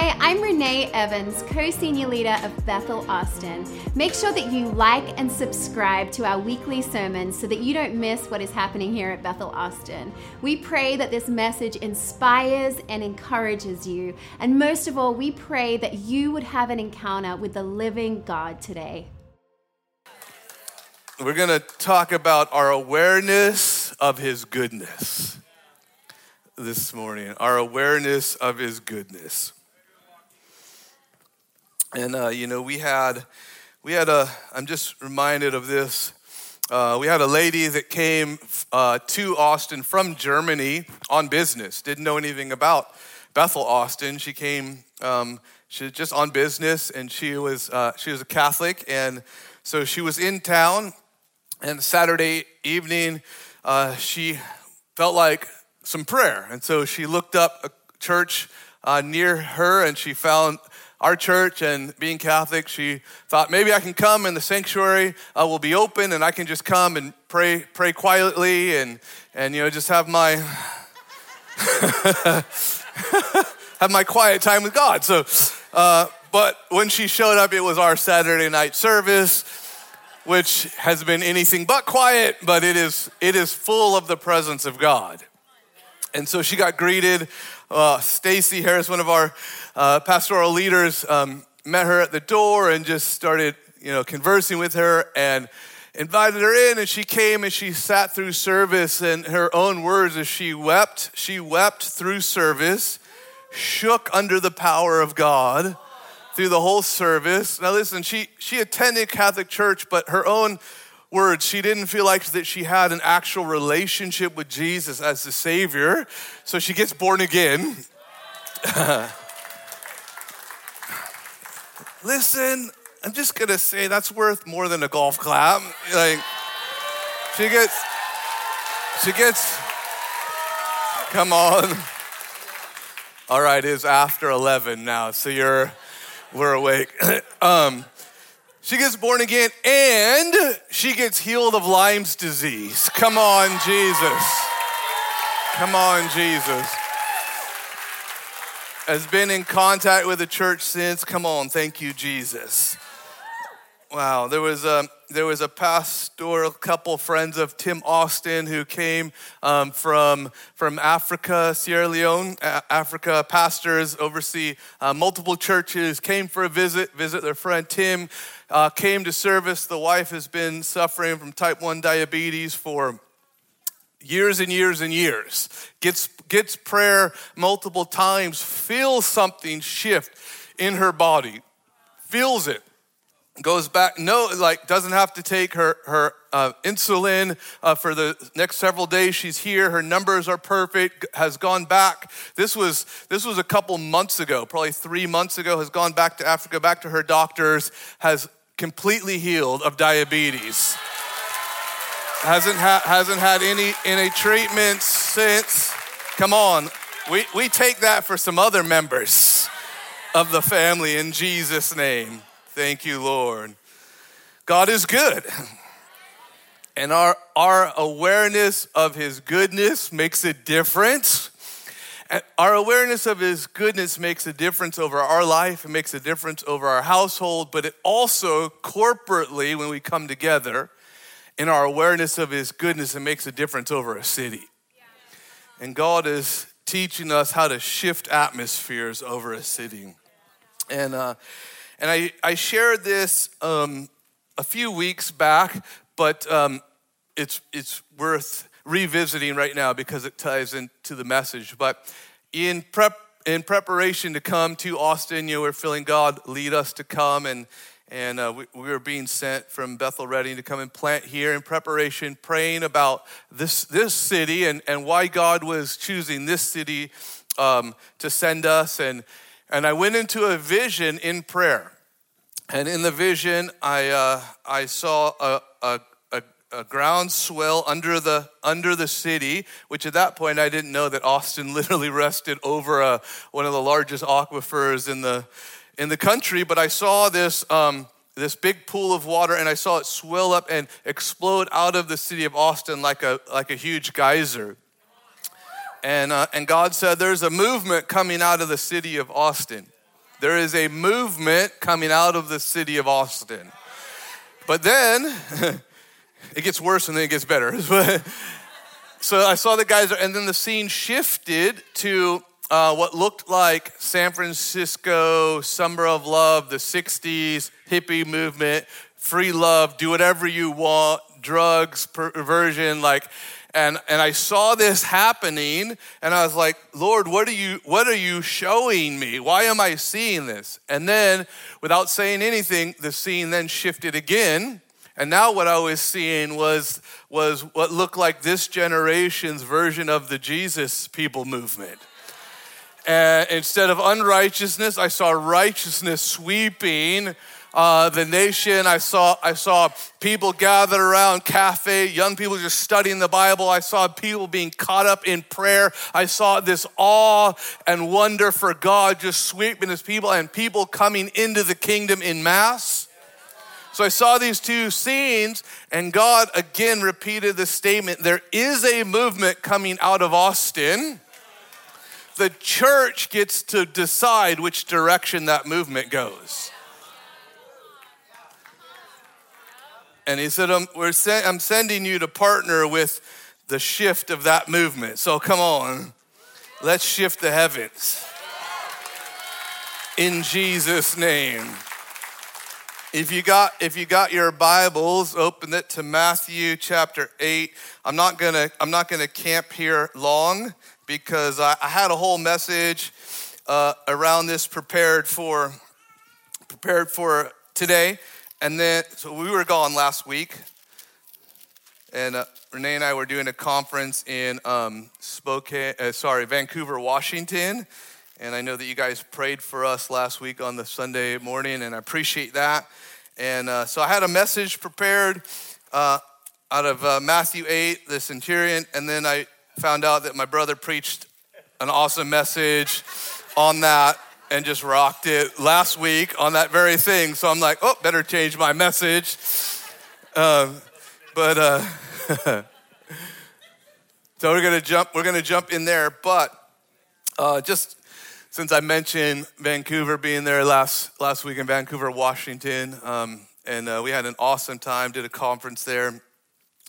Hi, I'm Renee Evans, co senior leader of Bethel Austin. Make sure that you like and subscribe to our weekly sermons so that you don't miss what is happening here at Bethel Austin. We pray that this message inspires and encourages you. And most of all, we pray that you would have an encounter with the living God today. We're going to talk about our awareness of His goodness this morning, our awareness of His goodness. And uh, you know, we had we had a. I'm just reminded of this. Uh, we had a lady that came uh, to Austin from Germany on business. Didn't know anything about Bethel Austin. She came. Um, she was just on business, and she was uh, she was a Catholic, and so she was in town. And Saturday evening, uh, she felt like some prayer, and so she looked up a church uh, near her, and she found our church and being Catholic, she thought maybe I can come and the sanctuary uh, will be open and I can just come and pray, pray quietly and, and you know just have my have my quiet time with God. So, uh, but when she showed up, it was our Saturday night service, which has been anything but quiet, but it is it is full of the presence of God. And so she got greeted. Uh, Stacy Harris, one of our uh, pastoral leaders, um, met her at the door and just started, you know, conversing with her and invited her in. And she came and she sat through service. And her own words, as she wept, she wept through service, shook under the power of God through the whole service. Now, listen, she she attended Catholic church, but her own words, she didn't feel like that she had an actual relationship with Jesus as the Savior. So she gets born again. Listen, I'm just gonna say that's worth more than a golf clap. Like, she gets, she gets, come on. All right, it's after 11 now, so you're, we're awake. um, she gets born again and she gets healed of Lyme's disease. Come on, Jesus. Come on, Jesus. Has been in contact with the church since. Come on, thank you, Jesus. Wow, there was a there was a pastoral couple friends of Tim Austin who came um, from from Africa, Sierra Leone, Africa. Pastors oversee uh, multiple churches. Came for a visit, visit their friend Tim. Uh, came to service. The wife has been suffering from type one diabetes for years and years and years. Gets gets prayer multiple times. Feels something shift in her body. Feels it goes back no like doesn't have to take her her uh, insulin uh, for the next several days she's here her numbers are perfect has gone back this was this was a couple months ago probably three months ago has gone back to africa back to her doctors has completely healed of diabetes hasn't ha- hasn't had any any treatments since come on we we take that for some other members of the family in jesus name Thank you, Lord. God is good. And our, our awareness of His goodness makes a difference. Our awareness of His goodness makes a difference over our life, it makes a difference over our household, but it also corporately, when we come together, in our awareness of His goodness, it makes a difference over a city. And God is teaching us how to shift atmospheres over a city. And, uh, and I, I shared this um, a few weeks back, but um, it's, it's worth revisiting right now because it ties into the message. But in prep in preparation to come to Austin, you know, we're feeling God lead us to come, and and uh, we, we, were being sent from Bethel Redding to come and plant here in preparation, praying about this this city and and why God was choosing this city um, to send us, and and I went into a vision in prayer. And in the vision, I, uh, I saw a, a, a, groundswell under the, under the city, which at that point I didn't know that Austin literally rested over a, one of the largest aquifers in the, in the country. But I saw this, um, this big pool of water and I saw it swell up and explode out of the city of Austin like a, like a huge geyser. And, uh, and God said, There's a movement coming out of the city of Austin. There is a movement coming out of the city of Austin. But then it gets worse and then it gets better. so I saw the guys, and then the scene shifted to uh, what looked like San Francisco Summer of Love, the 60s hippie movement, free love, do whatever you want, drugs, perversion, like and and I saw this happening and I was like, "Lord, what are you what are you showing me? Why am I seeing this?" And then without saying anything, the scene then shifted again. And now what I was seeing was was what looked like this generation's version of the Jesus people movement. And instead of unrighteousness, I saw righteousness sweeping uh, the nation. I saw, I saw people gathered around cafe, young people just studying the Bible. I saw people being caught up in prayer. I saw this awe and wonder for God just sweeping his people and people coming into the kingdom in mass. So I saw these two scenes, and God again repeated the statement there is a movement coming out of Austin. The church gets to decide which direction that movement goes. And he said, um, I'm, sen- I'm sending you to partner with the shift of that movement. So come on, let's shift the heavens. In Jesus' name. If you got if you got your Bibles, open it to Matthew chapter 8. I'm not gonna I'm not gonna camp here long because I, I had a whole message uh, around this prepared for prepared for today. And then, so we were gone last week, and uh, Renee and I were doing a conference in um, Spokane, uh, sorry, Vancouver, Washington. And I know that you guys prayed for us last week on the Sunday morning, and I appreciate that. And uh, so I had a message prepared uh, out of uh, Matthew 8, the centurion, and then I found out that my brother preached an awesome message on that and just rocked it last week on that very thing. So I'm like, oh, better change my message. Um, but uh, so we're gonna jump. We're gonna jump in there. But uh, just since I mentioned Vancouver being there last last week in Vancouver, Washington, um, and uh, we had an awesome time. Did a conference there.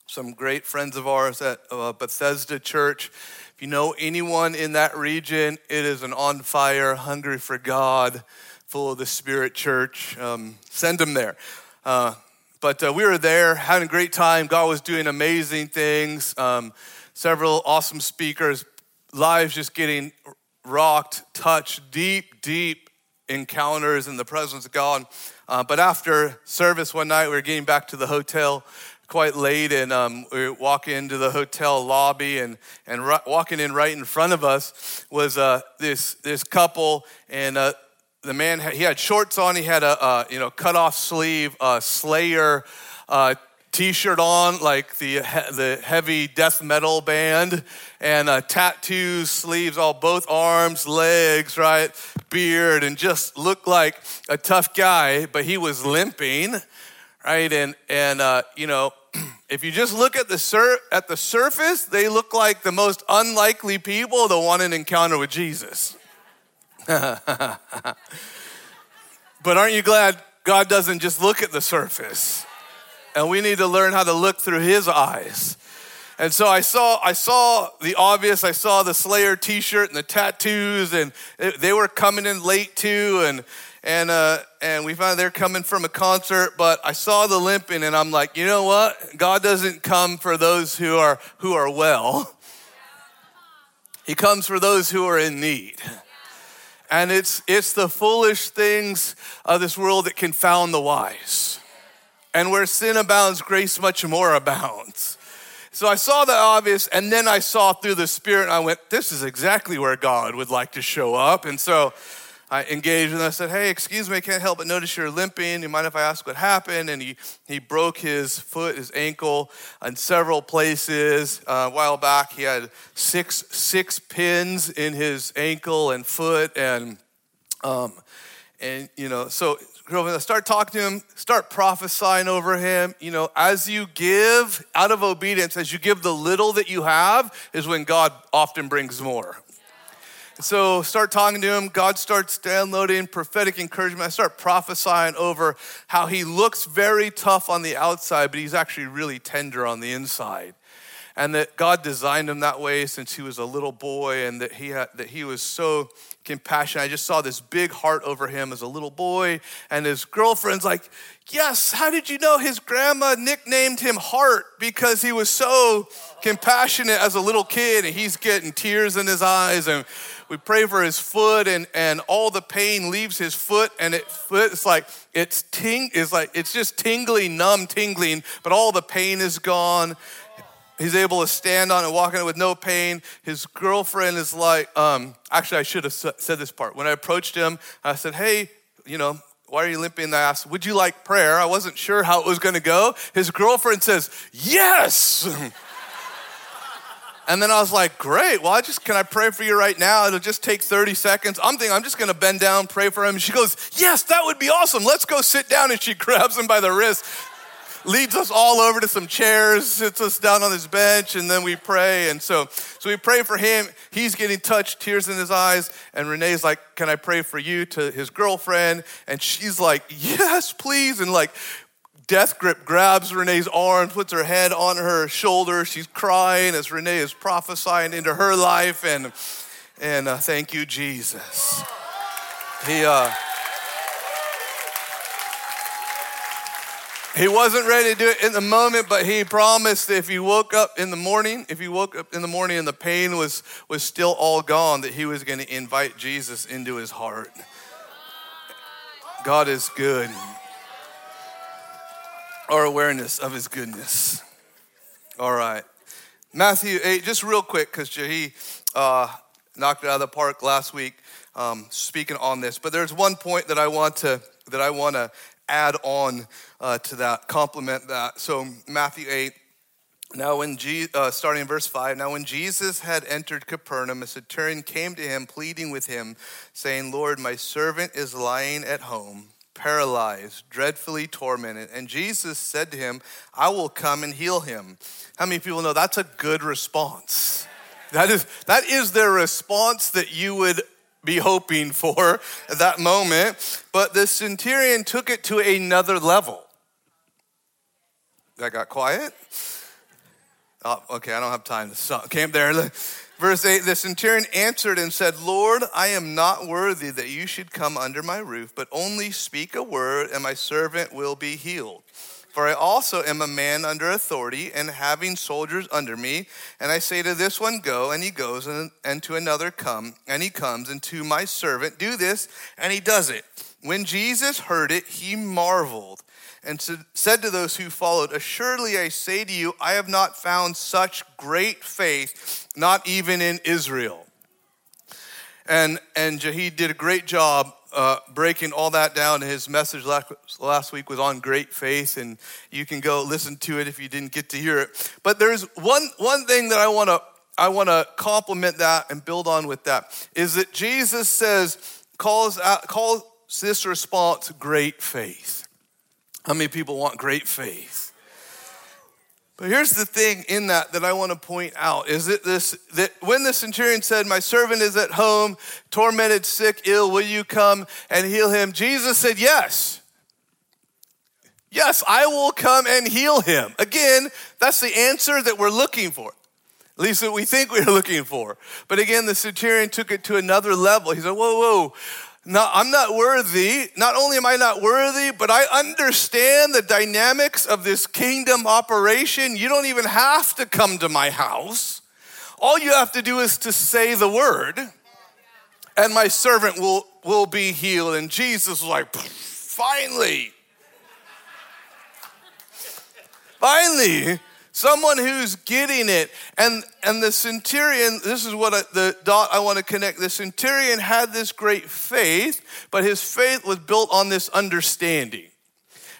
Some great friends of ours at uh, Bethesda Church if you know anyone in that region, it is an on fire, hungry for God, full of the Spirit church. Um, send them there. Uh, but uh, we were there, having a great time. God was doing amazing things. Um, several awesome speakers, lives just getting rocked, touched, deep, deep encounters in the presence of God. Uh, but after service one night, we were getting back to the hotel quite late, and um, we walk into the hotel lobby, and and walking in right in front of us was uh, this this couple, and uh, the man had, he had shorts on, he had a uh, you know cut off sleeve uh, Slayer. T-shirt on like the the heavy death metal band and uh, tattoos sleeves all both arms legs right beard and just looked like a tough guy but he was limping right and and uh, you know if you just look at the, sur- at the surface, they look like the most unlikely people to want an encounter with Jesus. but aren't you glad God doesn't just look at the surface? And we need to learn how to look through his eyes. And so I saw, I saw the obvious. I saw the Slayer T-shirt and the tattoos, and they were coming in late too. And and uh, and we found they're coming from a concert. But I saw the limping, and I'm like, you know what? God doesn't come for those who are who are well. He comes for those who are in need. And it's it's the foolish things of this world that confound the wise. And where sin abounds, grace much more abounds. So I saw the obvious, and then I saw through the Spirit, and I went, This is exactly where God would like to show up. And so I engaged and. I said, Hey, excuse me, I can't help but notice you're limping. You mind if I ask what happened? And he, he broke his foot, his ankle in several places. Uh, a while back, he had six, six pins in his ankle and foot. And, um, and you know, so start talking to him, start prophesying over him. You know, as you give out of obedience, as you give the little that you have, is when God often brings more. so start talking to him. God starts downloading prophetic encouragement. I start prophesying over how he looks very tough on the outside, but he's actually really tender on the inside. And that God designed him that way since he was a little boy, and that he had, that he was so compassionate. I just saw this big heart over him as a little boy, and his girlfriend's like, "Yes, how did you know his grandma nicknamed him Heart because he was so compassionate as a little kid, and he's getting tears in his eyes and." we pray for his foot and, and all the pain leaves his foot and it it's like it's ting it's like it's just tingling numb tingling but all the pain is gone he's able to stand on it walk on it with no pain his girlfriend is like um, actually i should have said this part when i approached him i said hey you know why are you limping? I asked, Would you like prayer? I wasn't sure how it was going to go. His girlfriend says, Yes. And then I was like, great. Well, I just, can I pray for you right now? It'll just take 30 seconds. I'm thinking, I'm just going to bend down, pray for him. She goes, yes, that would be awesome. Let's go sit down. And she grabs him by the wrist, leads us all over to some chairs, sits us down on this bench, and then we pray. And so, so we pray for him. He's getting touched, tears in his eyes. And Renee's like, can I pray for you to his girlfriend? And she's like, yes, please. And like, death grip grabs Renee's arm, puts her head on her shoulder. She's crying as Renee is prophesying into her life. And, and uh, thank you, Jesus. He, uh, he wasn't ready to do it in the moment, but he promised if he woke up in the morning, if he woke up in the morning and the pain was, was still all gone, that he was going to invite Jesus into his heart. God is good our awareness of his goodness. All right. Matthew 8, just real quick, because Jahi uh, knocked it out of the park last week um, speaking on this. But there's one point that I want to that I want to add on uh, to that, complement that. So Matthew 8, now when Je- uh, starting in verse 5, now when Jesus had entered Capernaum, a centurion came to him, pleading with him, saying, Lord, my servant is lying at home paralyzed, dreadfully tormented. And Jesus said to him, I will come and heal him. How many people know that's a good response? That is, that is their response that you would be hoping for at that moment. But the centurion took it to another level. That got quiet? Oh, okay, I don't have time to stop. Camp there. Verse 8 The centurion answered and said, Lord, I am not worthy that you should come under my roof, but only speak a word, and my servant will be healed. For I also am a man under authority, and having soldiers under me. And I say to this one, Go, and he goes, and, and to another, Come, and he comes, and to my servant, Do this, and he does it. When Jesus heard it, he marveled and said to those who followed, Assuredly I say to you, I have not found such great faith, not even in Israel. And, and Jahid did a great job uh, breaking all that down. His message last, week was on great faith, and you can go listen to it if you didn't get to hear it. But there's one, one thing that I want to I want to complement that and build on with that is that Jesus says calls out calls this response great faith. How many people want great faith? But here's the thing in that that I want to point out is that this that when the centurion said, "My servant is at home, tormented, sick, ill, will you come and heal him?" Jesus said, "Yes." Yes, I will come and heal him. Again, that's the answer that we're looking for. At least that we think we're looking for. But again, the centurion took it to another level. He said, Whoa, whoa, no, I'm not worthy. Not only am I not worthy, but I understand the dynamics of this kingdom operation. You don't even have to come to my house. All you have to do is to say the word, and my servant will, will be healed. And Jesus was like, finally. finally someone who's getting it. And and the centurion this is what I, the dot i want to connect. The centurion had this great faith but his faith was built on this understanding.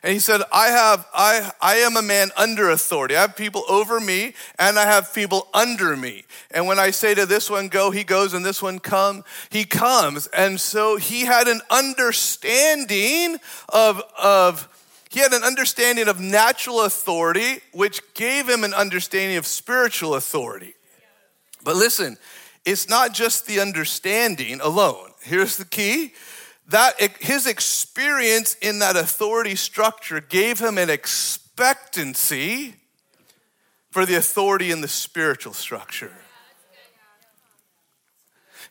And he said i have i i am a man under authority. I have people over me and i have people under me. And when i say to this one go he goes and this one come he comes. And so he had an understanding of of he had an understanding of natural authority, which gave him an understanding of spiritual authority. But listen, it's not just the understanding alone. Here's the key that his experience in that authority structure gave him an expectancy for the authority in the spiritual structure.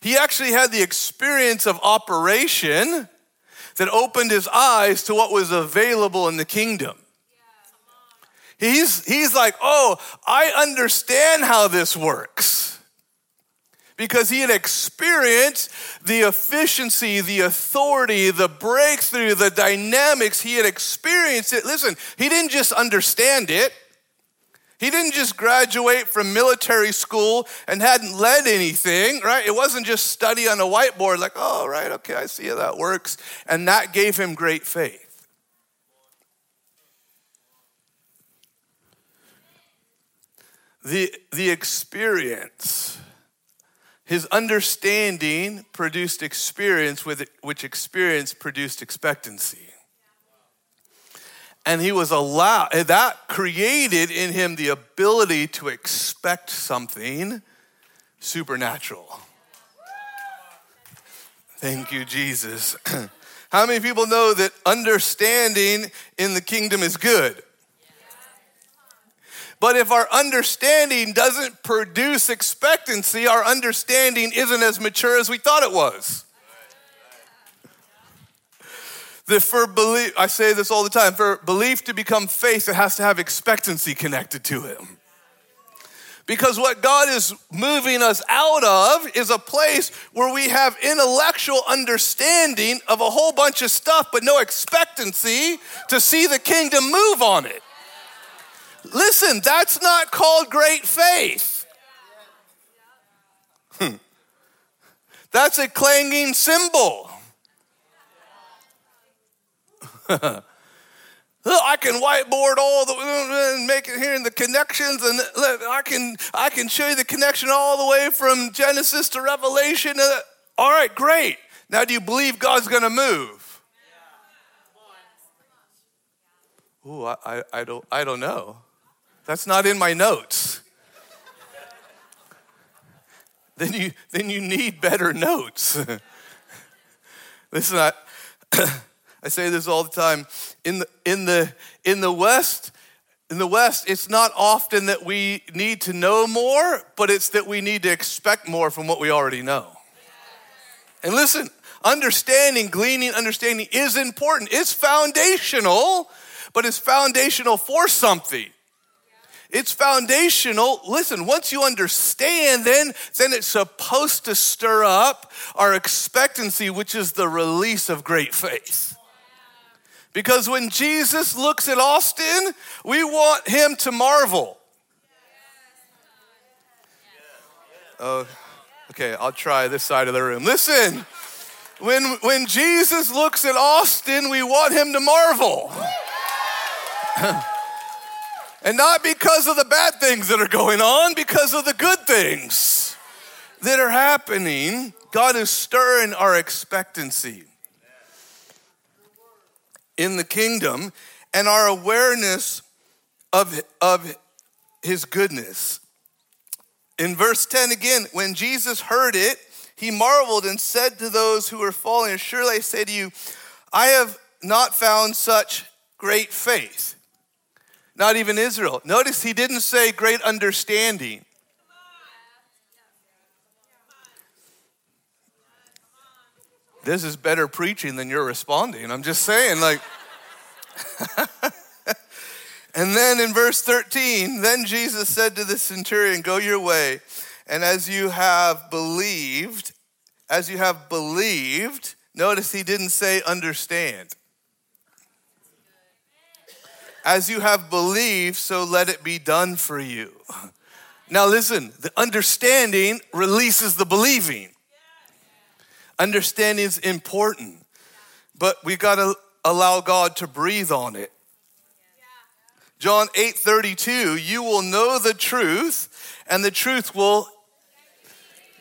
He actually had the experience of operation that opened his eyes to what was available in the kingdom. He's, he's like, oh, I understand how this works. Because he had experienced the efficiency, the authority, the breakthrough, the dynamics. He had experienced it. Listen, he didn't just understand it. He didn't just graduate from military school and hadn't led anything, right? It wasn't just study on a whiteboard, like, oh, right, okay, I see how that works. And that gave him great faith. The, the experience, his understanding produced experience, with which experience produced expectancy and he was allowed, that created in him the ability to expect something supernatural. Thank you, Jesus. How many people know that understanding in the kingdom is good? But if our understanding doesn't produce expectancy, our understanding isn't as mature as we thought it was. For belief, I say this all the time, for belief to become faith, it has to have expectancy connected to it. Because what God is moving us out of is a place where we have intellectual understanding of a whole bunch of stuff, but no expectancy to see the kingdom move on it. Listen, that's not called great faith. Hmm. That's a clanging cymbal. I can whiteboard all the and make it here in the connections, and I can I can show you the connection all the way from Genesis to Revelation. All right, great. Now, do you believe God's going to move? Ooh, I, I, I don't I don't know. That's not in my notes. then you then you need better notes. Listen, I. I say this all the time. In the, in the, in the West, in the West, it's not often that we need to know more, but it's that we need to expect more from what we already know. And listen, understanding, gleaning, understanding is important. It's foundational, but it's foundational for something. It's foundational. Listen, once you understand, then, then it's supposed to stir up our expectancy, which is the release of great faith. Because when Jesus looks at Austin, we want him to marvel. Oh, okay, I'll try this side of the room. Listen, when, when Jesus looks at Austin, we want him to marvel. and not because of the bad things that are going on, because of the good things that are happening. God is stirring our expectancy in the kingdom and our awareness of, of his goodness. In verse 10 again, when Jesus heard it, he marveled and said to those who were falling, Surely I say to you, I have not found such great faith. Not even Israel. Notice he didn't say great understanding. This is better preaching than you're responding. I'm just saying, like. and then in verse 13, then Jesus said to the centurion, Go your way, and as you have believed, as you have believed, notice he didn't say understand. As you have believed, so let it be done for you. Now, listen, the understanding releases the believing. Understanding is important, but we got to allow God to breathe on it. John 8 32, you will know the truth, and the truth will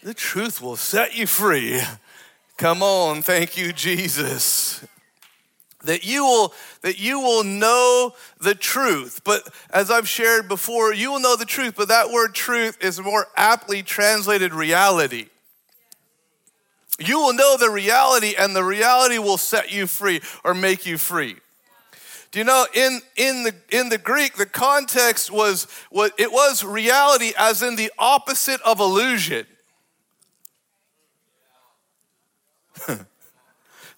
the truth will set you free. Come on, thank you, Jesus. that you will that you will know the truth but as i've shared before you will know the truth but that word truth is more aptly translated reality you will know the reality and the reality will set you free or make you free do you know in in the in the greek the context was what it was reality as in the opposite of illusion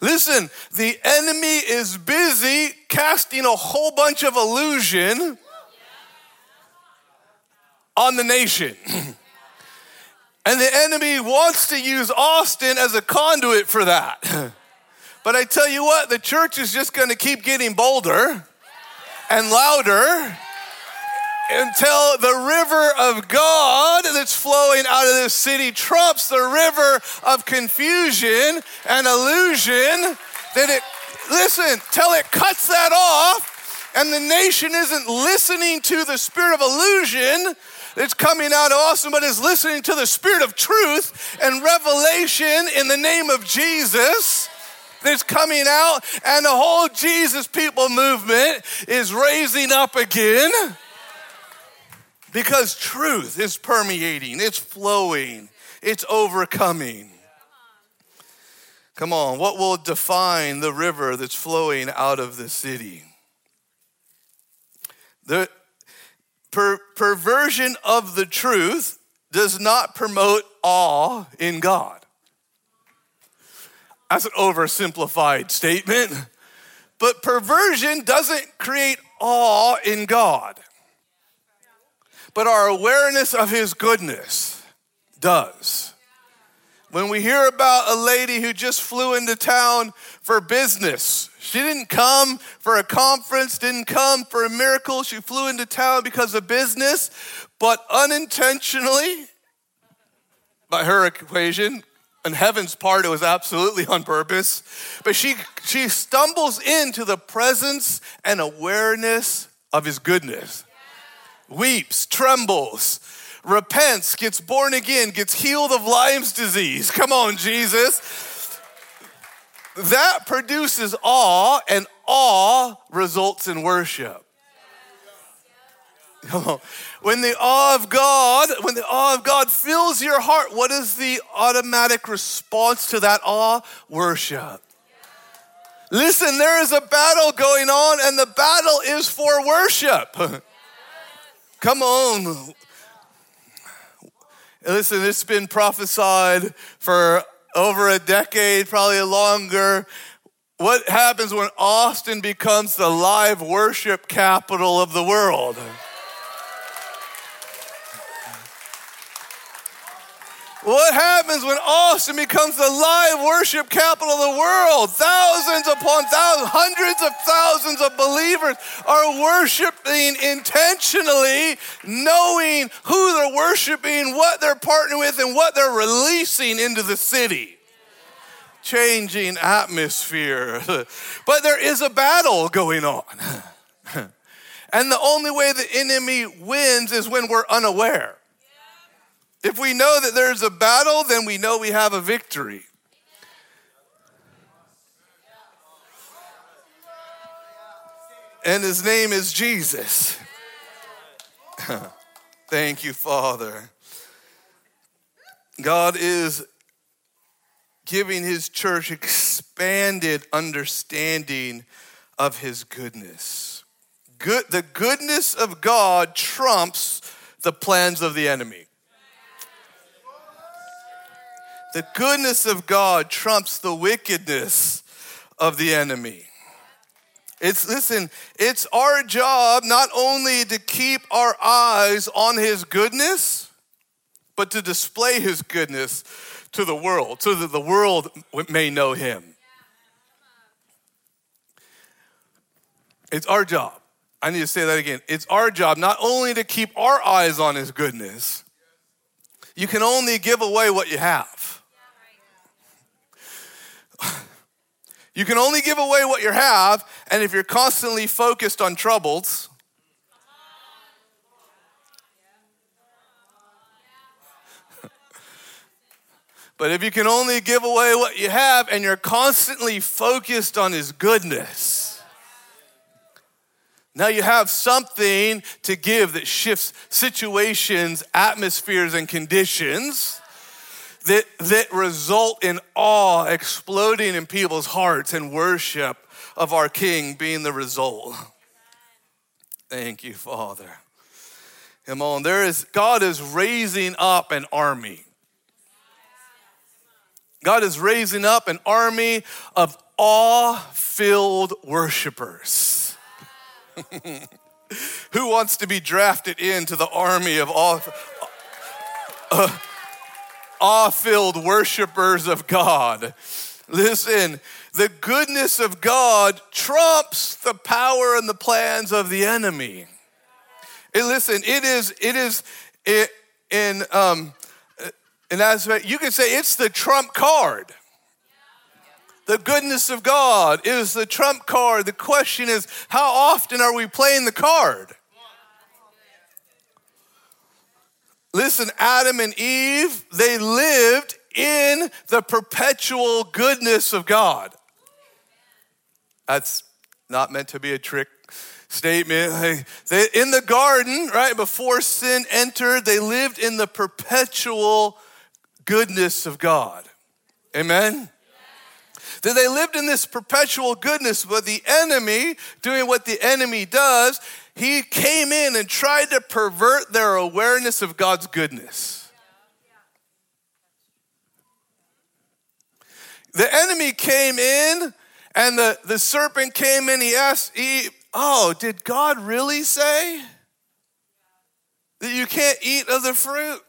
Listen, the enemy is busy casting a whole bunch of illusion on the nation. And the enemy wants to use Austin as a conduit for that. But I tell you what, the church is just going to keep getting bolder and louder until the river of God that's flowing out of this city trumps the river of confusion and illusion. That it, listen, till it cuts that off, and the nation isn't listening to the spirit of illusion that's coming out awesome, but is listening to the spirit of truth and revelation in the name of Jesus that's coming out, and the whole Jesus people movement is raising up again. Because truth is permeating, it's flowing, it's overcoming. Come on, what will define the river that's flowing out of the city? The per- perversion of the truth does not promote awe in God. That's an oversimplified statement, but perversion doesn't create awe in God but our awareness of His goodness does. When we hear about a lady who just flew into town for business, she didn't come for a conference, didn't come for a miracle. She flew into town because of business, but unintentionally, by her equation, on heaven's part, it was absolutely on purpose. But she, she stumbles into the presence and awareness of his goodness weeps, trembles, repents, gets born again, gets healed of Lyme's disease. Come on, Jesus. That produces awe, and awe results in worship. When the awe of God, when the awe of God fills your heart, what is the automatic response to that awe? Worship. Listen, there is a battle going on, and the battle is for worship. Come on. Listen, it's been prophesied for over a decade, probably longer. What happens when Austin becomes the live worship capital of the world? What happens when Austin becomes the live worship capital of the world? Thousands upon thousands, hundreds of thousands of believers are worshiping intentionally, knowing who they're worshiping, what they're partnering with, and what they're releasing into the city. Changing atmosphere. but there is a battle going on. and the only way the enemy wins is when we're unaware. If we know that there's a battle, then we know we have a victory. And his name is Jesus. Thank you, Father. God is giving his church expanded understanding of his goodness. Good, the goodness of God trumps the plans of the enemy. The goodness of God trumps the wickedness of the enemy. It's, listen, it's our job not only to keep our eyes on his goodness, but to display his goodness to the world so that the world may know him. It's our job. I need to say that again. It's our job not only to keep our eyes on his goodness, you can only give away what you have. You can only give away what you have, and if you're constantly focused on troubles, But if you can only give away what you have and you're constantly focused on His goodness, now you have something to give that shifts situations, atmospheres, and conditions that, that result in awe exploding in people's hearts and worship of our King being the result. Thank you, Father. Come on, there is God is raising up an army. God is raising up an army of awe-filled worshipers. Who wants to be drafted into the army of awe, uh, awe-filled worshipers of God? Listen, the goodness of God trumps the power and the plans of the enemy. And listen, it is, it is it, in, um, in aspect, you can say it's the trump card. The goodness of God is the trump card. The question is, how often are we playing the card? Listen, Adam and Eve, they lived in the perpetual goodness of God. That's not meant to be a trick statement. In the garden, right, before sin entered, they lived in the perpetual goodness of God. Amen? That they lived in this perpetual goodness, but the enemy, doing what the enemy does, he came in and tried to pervert their awareness of God's goodness. The enemy came in and the, the serpent came in, he asked Eve, Oh, did God really say that you can't eat of the fruit?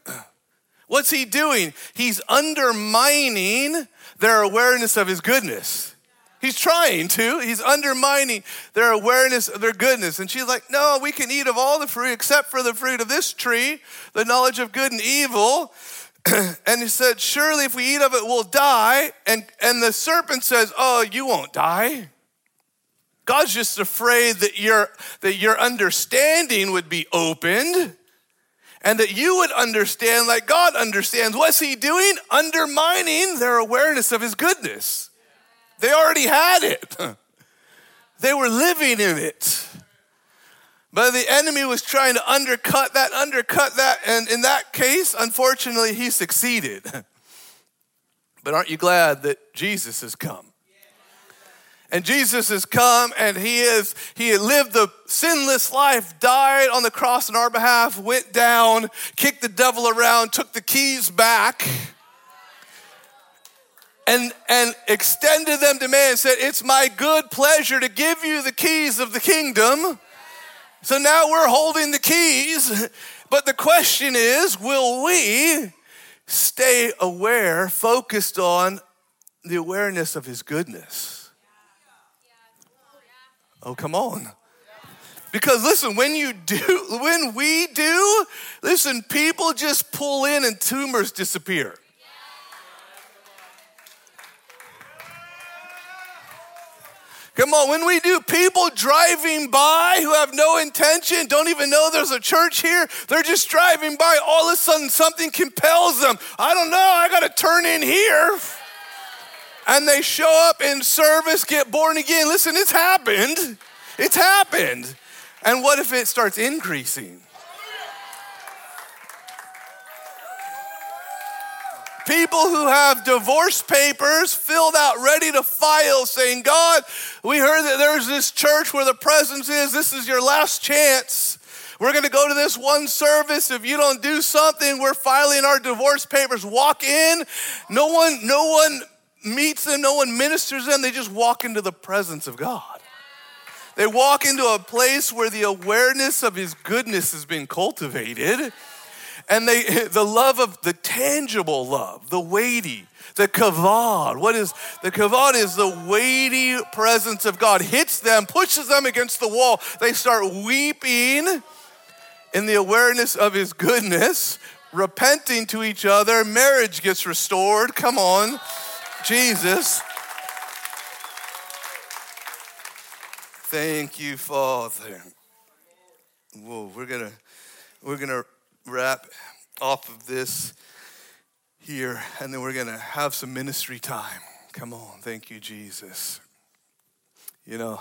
What's he doing? He's undermining their awareness of his goodness. He's trying to. He's undermining their awareness of their goodness. And she's like, No, we can eat of all the fruit except for the fruit of this tree, the knowledge of good and evil. and he said, Surely if we eat of it, we'll die. And, and the serpent says, Oh, you won't die. God's just afraid that your, that your understanding would be opened and that you would understand like God understands. What's he doing? Undermining their awareness of his goodness. They already had it, they were living in it. But the enemy was trying to undercut that, undercut that, and in that case, unfortunately, he succeeded. But aren't you glad that Jesus has come? And Jesus has come and he is he lived the sinless life, died on the cross on our behalf, went down, kicked the devil around, took the keys back. And, and extended them to man and said, It's my good pleasure to give you the keys of the kingdom. So now we're holding the keys. But the question is will we stay aware, focused on the awareness of his goodness? Oh, come on. Because listen, when you do, when we do, listen, people just pull in and tumors disappear. Come on, when we do, people driving by who have no intention, don't even know there's a church here, they're just driving by, all of a sudden something compels them. I don't know, I got to turn in here and they show up in service, get born again. Listen, it's happened. It's happened. And what if it starts increasing? People who have divorce papers filled out, ready to file, saying, God, we heard that there's this church where the presence is. This is your last chance. We're going to go to this one service. If you don't do something, we're filing our divorce papers. Walk in. No one, no one meets them, no one ministers them, they just walk into the presence of God. They walk into a place where the awareness of His goodness has been cultivated. And they, the love of the tangible love, the weighty, the kavod. What is the kavod? Is the weighty presence of God hits them, pushes them against the wall. They start weeping in the awareness of His goodness, repenting to each other. Marriage gets restored. Come on. Jesus. Thank you, Father. Whoa, we're gonna we're gonna wrap off of this here, and then we're going to have some ministry time. Come on. Thank you, Jesus. You know,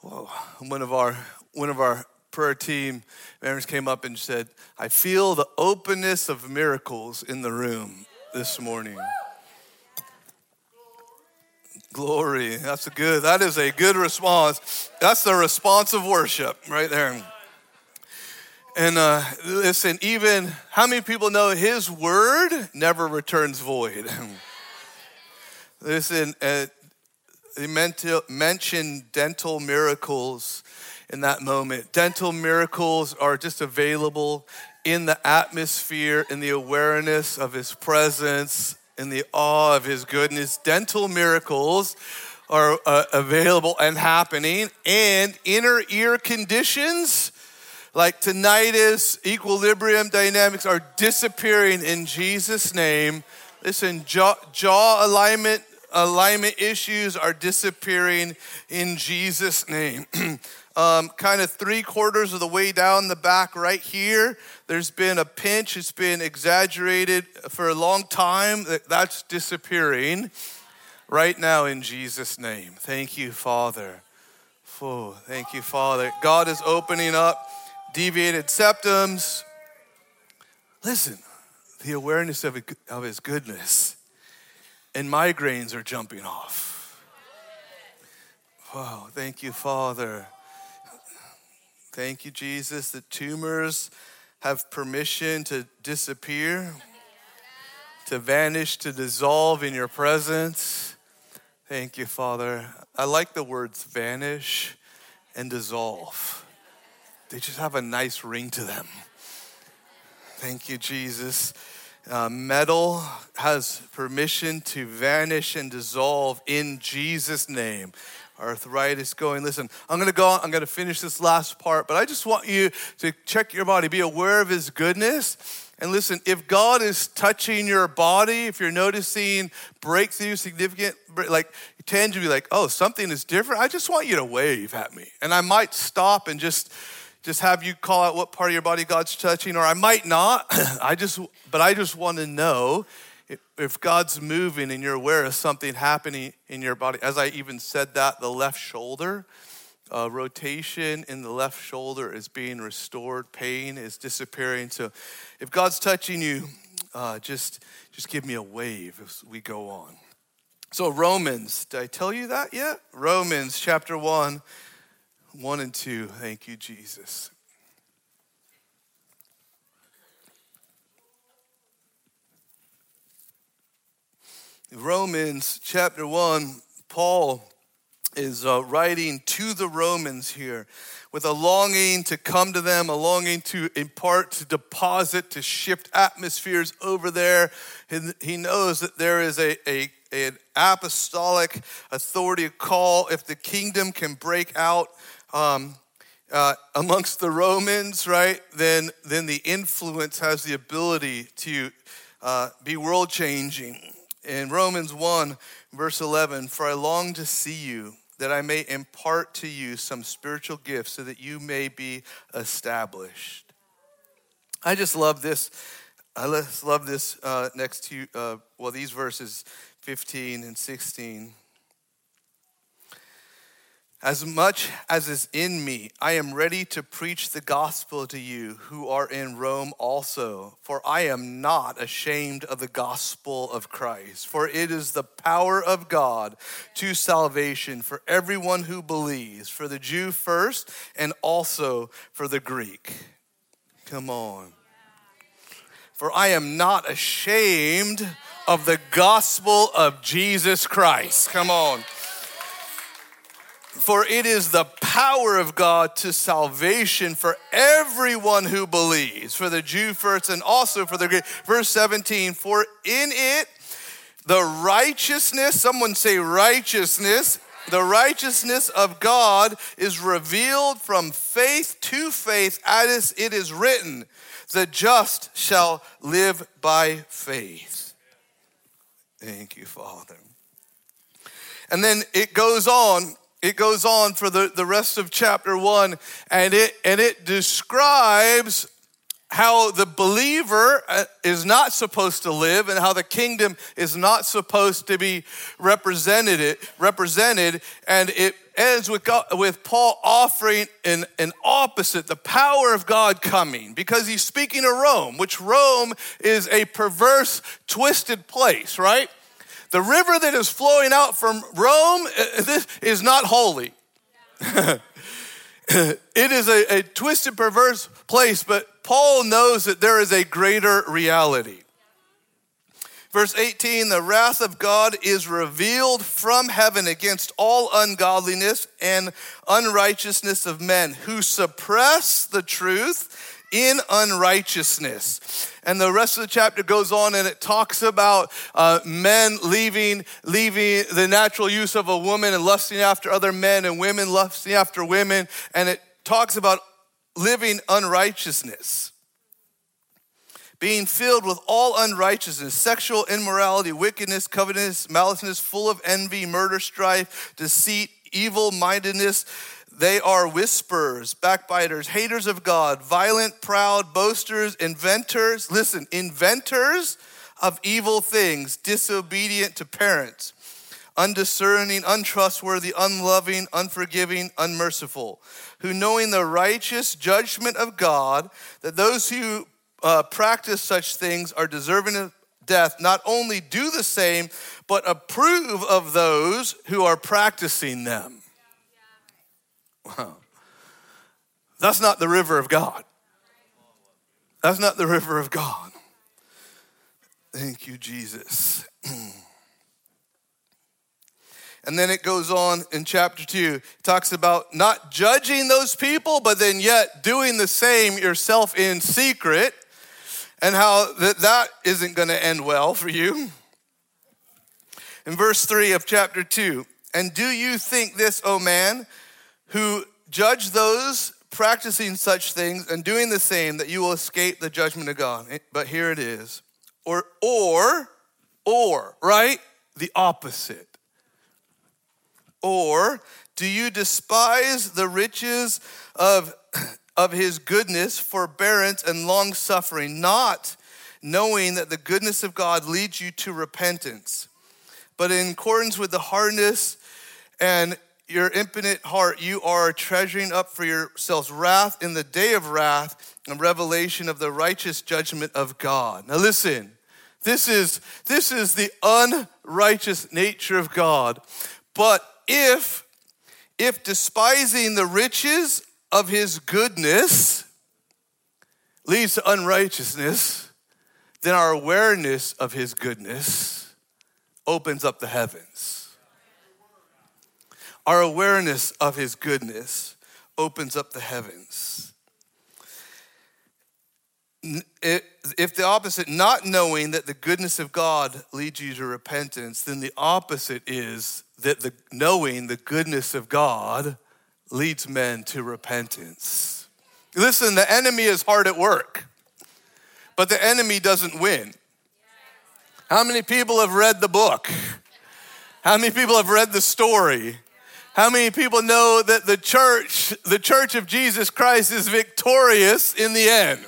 whoa, one of our one of our prayer team members came up and said, "I feel the openness of miracles in the room this morning." Glory. That's a good. That is a good response. That's the response of worship right there. And uh, listen, even how many people know His word never returns void? listen, uh, they mentioned dental miracles in that moment. Dental miracles are just available in the atmosphere, in the awareness of His presence, in the awe of His goodness. Dental miracles are uh, available and happening, and inner ear conditions like tinnitus, equilibrium dynamics are disappearing in Jesus' name. Listen, jaw, jaw alignment alignment issues are disappearing in Jesus' name. um, kind of three quarters of the way down the back, right here, there's been a pinch. It's been exaggerated for a long time. That's disappearing right now in Jesus' name. Thank you, Father. Oh, thank you, Father. God is opening up deviated septums. Listen, the awareness of, of his goodness and migraines are jumping off. Wow, thank you, Father. Thank you, Jesus. The tumors have permission to disappear, to vanish, to dissolve in your presence. Thank you, Father. I like the words vanish and dissolve they just have a nice ring to them. Thank you, Jesus. Uh, metal has permission to vanish and dissolve in Jesus' name. Arthritis going. Listen, I'm going to go. I'm going to finish this last part, but I just want you to check your body, be aware of His goodness. And listen, if God is touching your body, if you're noticing breakthrough, significant, like be like, oh, something is different, I just want you to wave at me. And I might stop and just just have you call out what part of your body God's touching, or I might not. I just, but I just want to know if God's moving and you're aware of something happening in your body. As I even said that, the left shoulder, uh, rotation in the left shoulder is being restored, pain is disappearing. So, if God's touching you, uh, just just give me a wave as we go on. So, Romans, did I tell you that yet? Romans chapter 1 1 and 2. Thank you, Jesus. Romans chapter 1, Paul is uh, writing to the Romans here with a longing to come to them, a longing to impart, to deposit, to shift atmospheres over there. And he knows that there is a, a, an apostolic authority call if the kingdom can break out um, uh, amongst the Romans, right, then, then the influence has the ability to uh, be world changing. In Romans 1, verse 11, for I long to see you, that I may impart to you some spiritual gifts so that you may be established. I just love this. I love this uh, next to, uh, well, these verses 15 and 16. As much as is in me, I am ready to preach the gospel to you who are in Rome also. For I am not ashamed of the gospel of Christ, for it is the power of God to salvation for everyone who believes, for the Jew first, and also for the Greek. Come on. For I am not ashamed of the gospel of Jesus Christ. Come on. For it is the power of God to salvation for everyone who believes, for the Jew first and also for the Greek. Verse 17, for in it the righteousness, someone say righteousness, the righteousness of God is revealed from faith to faith, as it is written, the just shall live by faith. Thank you, Father. And then it goes on it goes on for the, the rest of chapter one and it and it describes how the believer uh, is not supposed to live and how the kingdom is not supposed to be represented represented and it ends with, God, with Paul offering an, an opposite, the power of God coming, because he's speaking of Rome, which Rome is a perverse, twisted place, right? The river that is flowing out from Rome uh, this is not holy. it is a, a twisted, perverse place, but Paul knows that there is a greater reality. Verse 18 the wrath of God is revealed from heaven against all ungodliness and unrighteousness of men who suppress the truth in unrighteousness. And the rest of the chapter goes on and it talks about uh, men leaving, leaving the natural use of a woman and lusting after other men, and women lusting after women. And it talks about living unrighteousness being filled with all unrighteousness, sexual immorality, wickedness, covetousness, maliceness, full of envy, murder, strife, deceit, evil mindedness. They are whisperers, backbiters, haters of God, violent, proud, boasters, inventors. Listen, inventors of evil things, disobedient to parents, undiscerning, untrustworthy, unloving, unforgiving, unmerciful, who knowing the righteous judgment of God, that those who uh, practice such things are deserving of death not only do the same, but approve of those who are practicing them. Wow. That's not the river of God. That's not the river of God. Thank you, Jesus. and then it goes on in chapter 2. It talks about not judging those people, but then yet doing the same yourself in secret and how that, that isn't going to end well for you. In verse 3 of chapter 2, and do you think this, O man, who judge those practicing such things and doing the same, that you will escape the judgment of God? Eh, but here it is. Or, or, or, right? The opposite. Or do you despise the riches of of his goodness, forbearance, and long suffering, not knowing that the goodness of God leads you to repentance. But in accordance with the hardness and your impotent heart, you are treasuring up for yourselves wrath in the day of wrath and revelation of the righteous judgment of God. Now listen, this is this is the unrighteous nature of God. But if if despising the riches of his goodness leads to unrighteousness, then our awareness of his goodness opens up the heavens. Our awareness of his goodness opens up the heavens. If the opposite, not knowing that the goodness of God leads you to repentance, then the opposite is that the knowing the goodness of God leads men to repentance. Listen, the enemy is hard at work, but the enemy doesn't win. How many people have read the book? How many people have read the story? How many people know that the church, the church of Jesus Christ, is victorious in the end?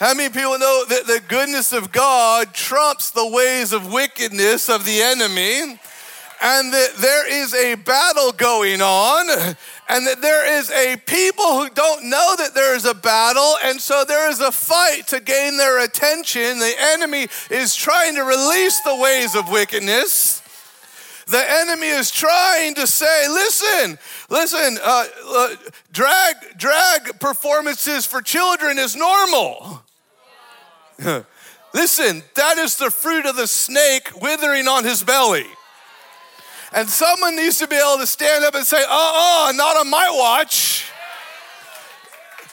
How many people know that the goodness of God trumps the ways of wickedness of the enemy? and that there is a battle going on and that there is a people who don't know that there is a battle and so there is a fight to gain their attention the enemy is trying to release the ways of wickedness the enemy is trying to say listen listen uh, uh, drag drag performances for children is normal listen that is the fruit of the snake withering on his belly and someone needs to be able to stand up and say, uh uh-uh, uh, not on my watch.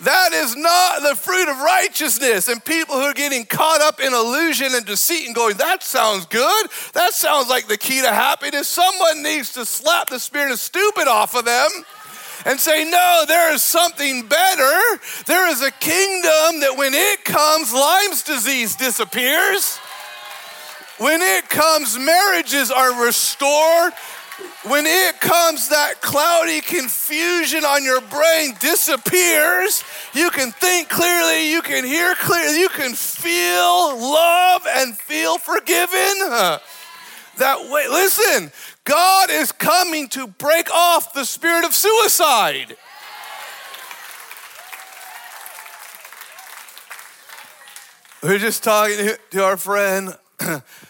That is not the fruit of righteousness. And people who are getting caught up in illusion and deceit and going, that sounds good. That sounds like the key to happiness. Someone needs to slap the spirit of stupid off of them and say, no, there is something better. There is a kingdom that when it comes, Lyme's disease disappears. When it comes, marriages are restored, when it comes, that cloudy confusion on your brain disappears. You can think clearly, you can hear clearly, you can feel love and feel forgiven. That way, listen, God is coming to break off the spirit of suicide. We are just talking to our friend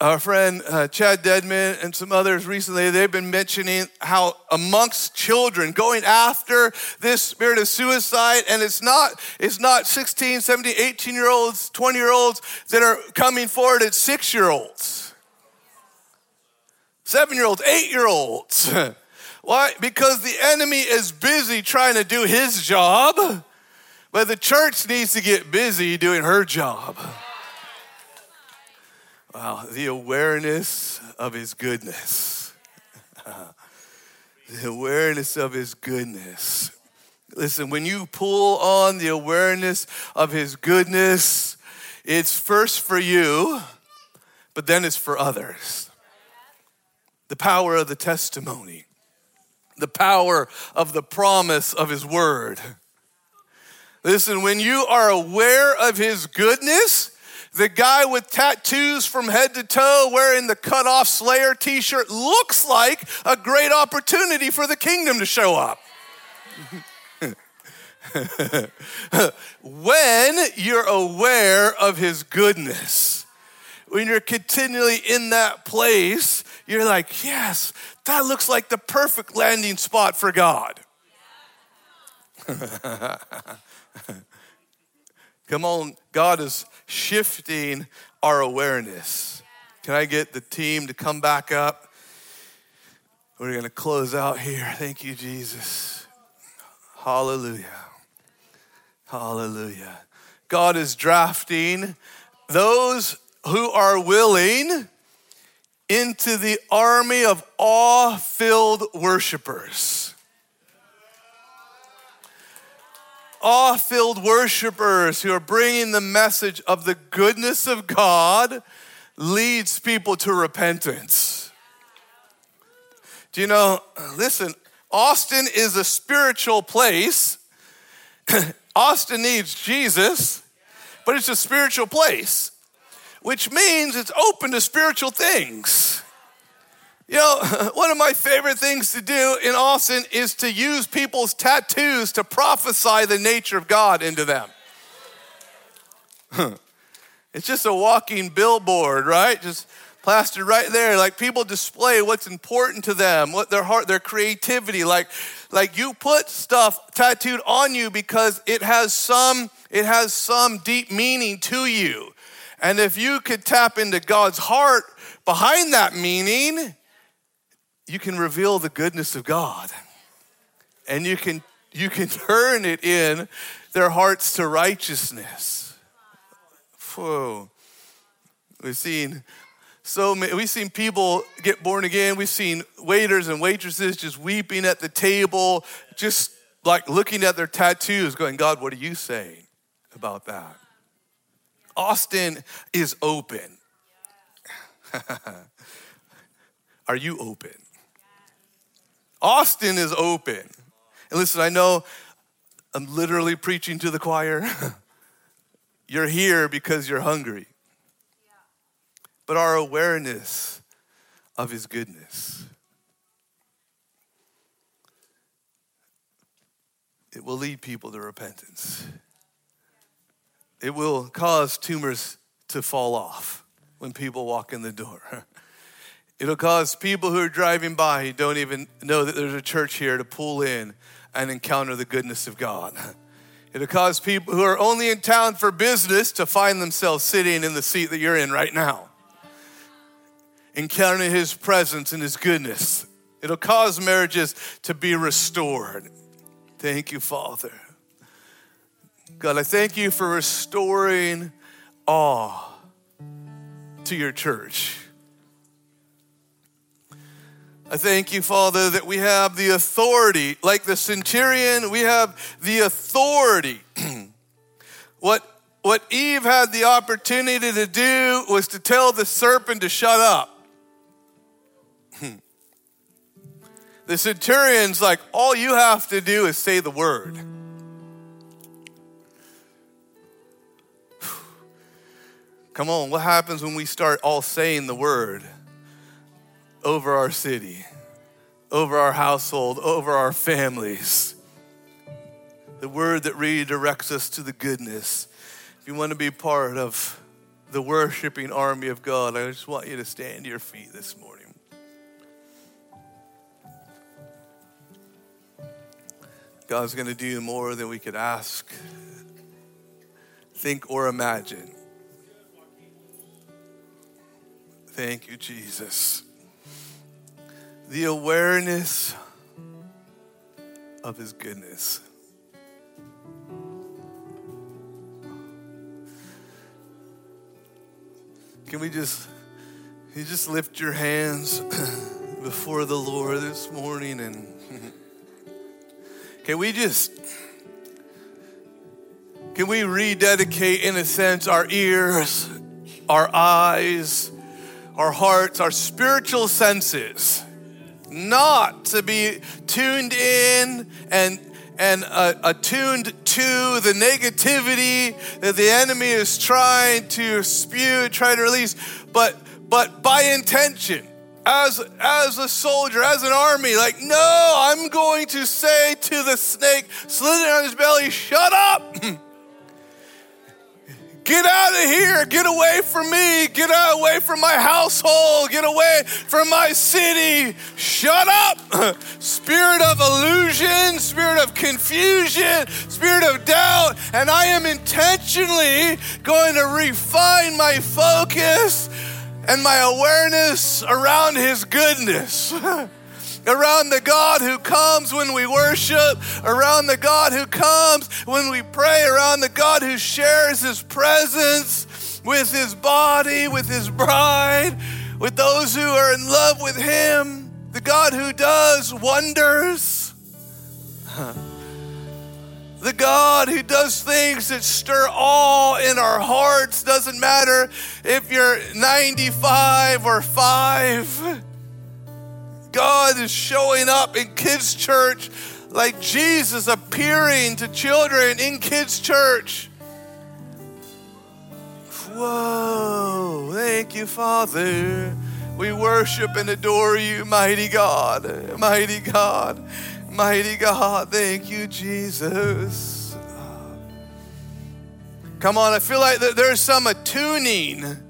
our friend uh, Chad Dedmon and some others recently, they've been mentioning how amongst children going after this spirit of suicide, and it's not, it's not 16, 17, 18 year olds, 20 year olds that are coming forward, it's six year olds, seven year olds, eight year olds. Why? Because the enemy is busy trying to do his job, but the church needs to get busy doing her job. Wow, the awareness of his goodness. the awareness of his goodness. Listen, when you pull on the awareness of his goodness, it's first for you, but then it's for others. The power of the testimony, the power of the promise of his word. Listen, when you are aware of his goodness, the guy with tattoos from head to toe wearing the cut off Slayer t shirt looks like a great opportunity for the kingdom to show up. when you're aware of his goodness, when you're continually in that place, you're like, yes, that looks like the perfect landing spot for God. Come on, God is shifting our awareness. Can I get the team to come back up? We're going to close out here. Thank you, Jesus. Hallelujah. Hallelujah. God is drafting those who are willing into the army of awe filled worshipers. Awe filled worshipers who are bringing the message of the goodness of God leads people to repentance. Do you know, listen, Austin is a spiritual place. Austin needs Jesus, but it's a spiritual place, which means it's open to spiritual things. You know, one of my favorite things to do in Austin is to use people's tattoos to prophesy the nature of God into them. It's just a walking billboard, right? Just plastered right there. Like people display what's important to them, what their heart, their creativity. Like, like you put stuff tattooed on you because it has some, it has some deep meaning to you. And if you could tap into God's heart behind that meaning, you can reveal the goodness of God and you can you can turn it in their hearts to righteousness. Whoa. We've seen so many, we've seen people get born again. We've seen waiters and waitresses just weeping at the table, just like looking at their tattoos, going, God, what are you saying about that? Austin is open. are you open? Austin is open. And listen, I know I'm literally preaching to the choir. you're here because you're hungry. But our awareness of his goodness, it will lead people to repentance. It will cause tumors to fall off when people walk in the door. It'll cause people who are driving by who don't even know that there's a church here to pull in and encounter the goodness of God. It'll cause people who are only in town for business to find themselves sitting in the seat that you're in right now, encountering His presence and His goodness. It'll cause marriages to be restored. Thank you, Father. God, I thank you for restoring awe to your church. I thank you, Father, that we have the authority, like the centurion, we have the authority. what, what Eve had the opportunity to do was to tell the serpent to shut up. The centurion's like, all you have to do is say the word. Come on, what happens when we start all saying the word over our city, over our household, over our families? The word that redirects us to the goodness. If you want to be part of the worshiping army of God, I just want you to stand to your feet this morning. God's going to do more than we could ask, think, or imagine. Thank you, Jesus. The awareness of His goodness. Can we just, you just lift your hands before the Lord this morning and can we just, can we rededicate in a sense our ears, our eyes, our hearts, our spiritual senses, not to be tuned in and and uh, attuned to the negativity that the enemy is trying to spew, trying to release, but but by intention, as as a soldier, as an army, like, no, I'm going to say to the snake slithering on his belly, shut up. Get out of here. Get away from me. Get away from my household. Get away from my city. Shut up. Spirit of illusion, spirit of confusion, spirit of doubt. And I am intentionally going to refine my focus and my awareness around His goodness. around the God who comes when we worship, around the God who comes when we pray, around the God who shares his presence with his body, with his bride, with those who are in love with him, the God who does wonders. The God who does things that stir awe in our hearts doesn't matter if you're 95 or 5. God is showing up in kids' church like Jesus appearing to children in kids' church. Whoa, thank you, Father. We worship and adore you, mighty God, mighty God, mighty God. Thank you, Jesus. Come on, I feel like there's some attuning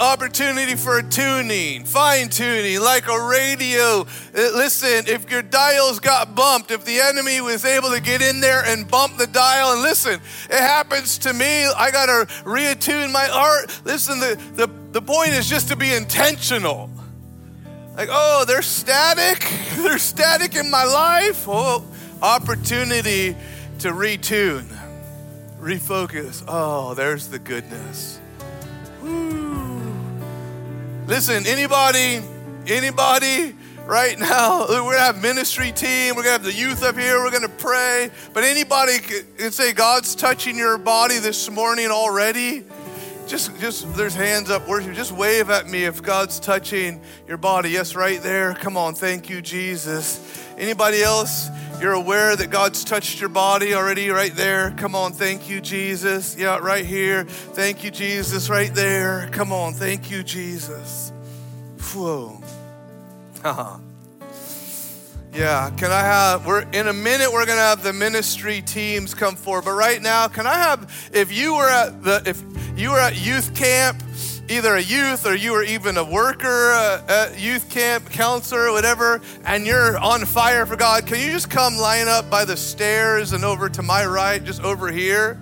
opportunity for tuning, fine tuning, like a radio. Uh, listen, if your dials got bumped, if the enemy was able to get in there and bump the dial, and listen, it happens to me. I got to reattune my heart. Listen, the, the, the point is just to be intentional. Like, oh, they're static. They're static in my life. Oh, opportunity to retune, refocus. Oh, there's the goodness. Woo. Listen, anybody, anybody right now, we're gonna have ministry team, we're gonna have the youth up here, we're gonna pray. But anybody can say God's touching your body this morning already. Just, just there's hands up worship. Just wave at me if God's touching your body. Yes, right there. Come on, thank you, Jesus. Anybody else? You're aware that God's touched your body already right there. Come on, thank you, Jesus. Yeah, right here. Thank you, Jesus, right there. Come on, thank you, Jesus. Whoa. Yeah, can I have, we're in a minute, we're gonna have the ministry teams come forward. But right now, can I have, if you were at the, if you were at youth camp, either a youth or you are even a worker uh, at youth camp, counselor, whatever, and you're on fire for God, can you just come line up by the stairs and over to my right, just over here?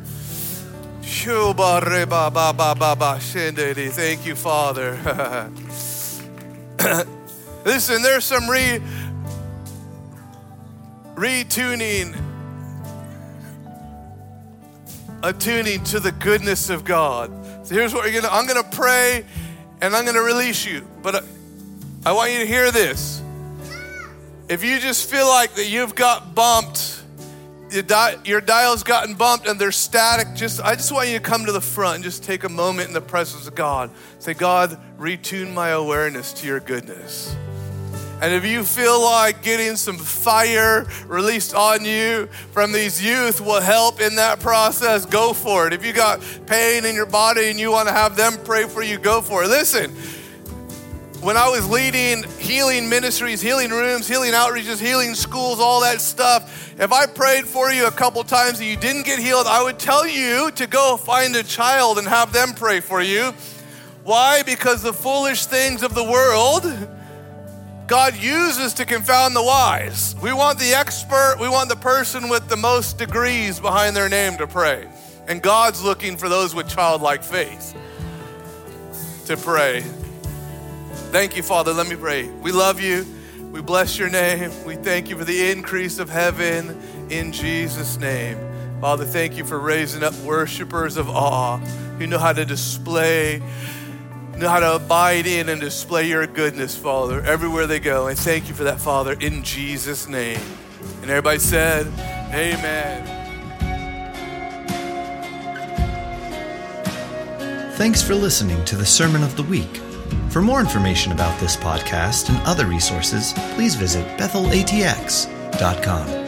Thank you, Father. Listen, there's some re retuning, attuning to the goodness of God. So here's what you're gonna I'm gonna pray and I'm gonna release you. But I, I want you to hear this. If you just feel like that you've got bumped, your, di- your dial's gotten bumped and they're static, just I just want you to come to the front and just take a moment in the presence of God. Say, God, retune my awareness to your goodness. And if you feel like getting some fire released on you from these youth will help in that process, go for it. If you got pain in your body and you want to have them pray for you, go for it. Listen, when I was leading healing ministries, healing rooms, healing outreaches, healing schools, all that stuff, if I prayed for you a couple times and you didn't get healed, I would tell you to go find a child and have them pray for you. Why? Because the foolish things of the world God uses to confound the wise. We want the expert, we want the person with the most degrees behind their name to pray. And God's looking for those with childlike faith to pray. Thank you, Father. Let me pray. We love you. We bless your name. We thank you for the increase of heaven in Jesus' name. Father, thank you for raising up worshipers of awe who know how to display know how to abide in and display your goodness, Father, everywhere they go. And thank you for that, Father, in Jesus' name. And everybody said, Amen. Thanks for listening to the Sermon of the Week. For more information about this podcast and other resources, please visit bethelatx.com.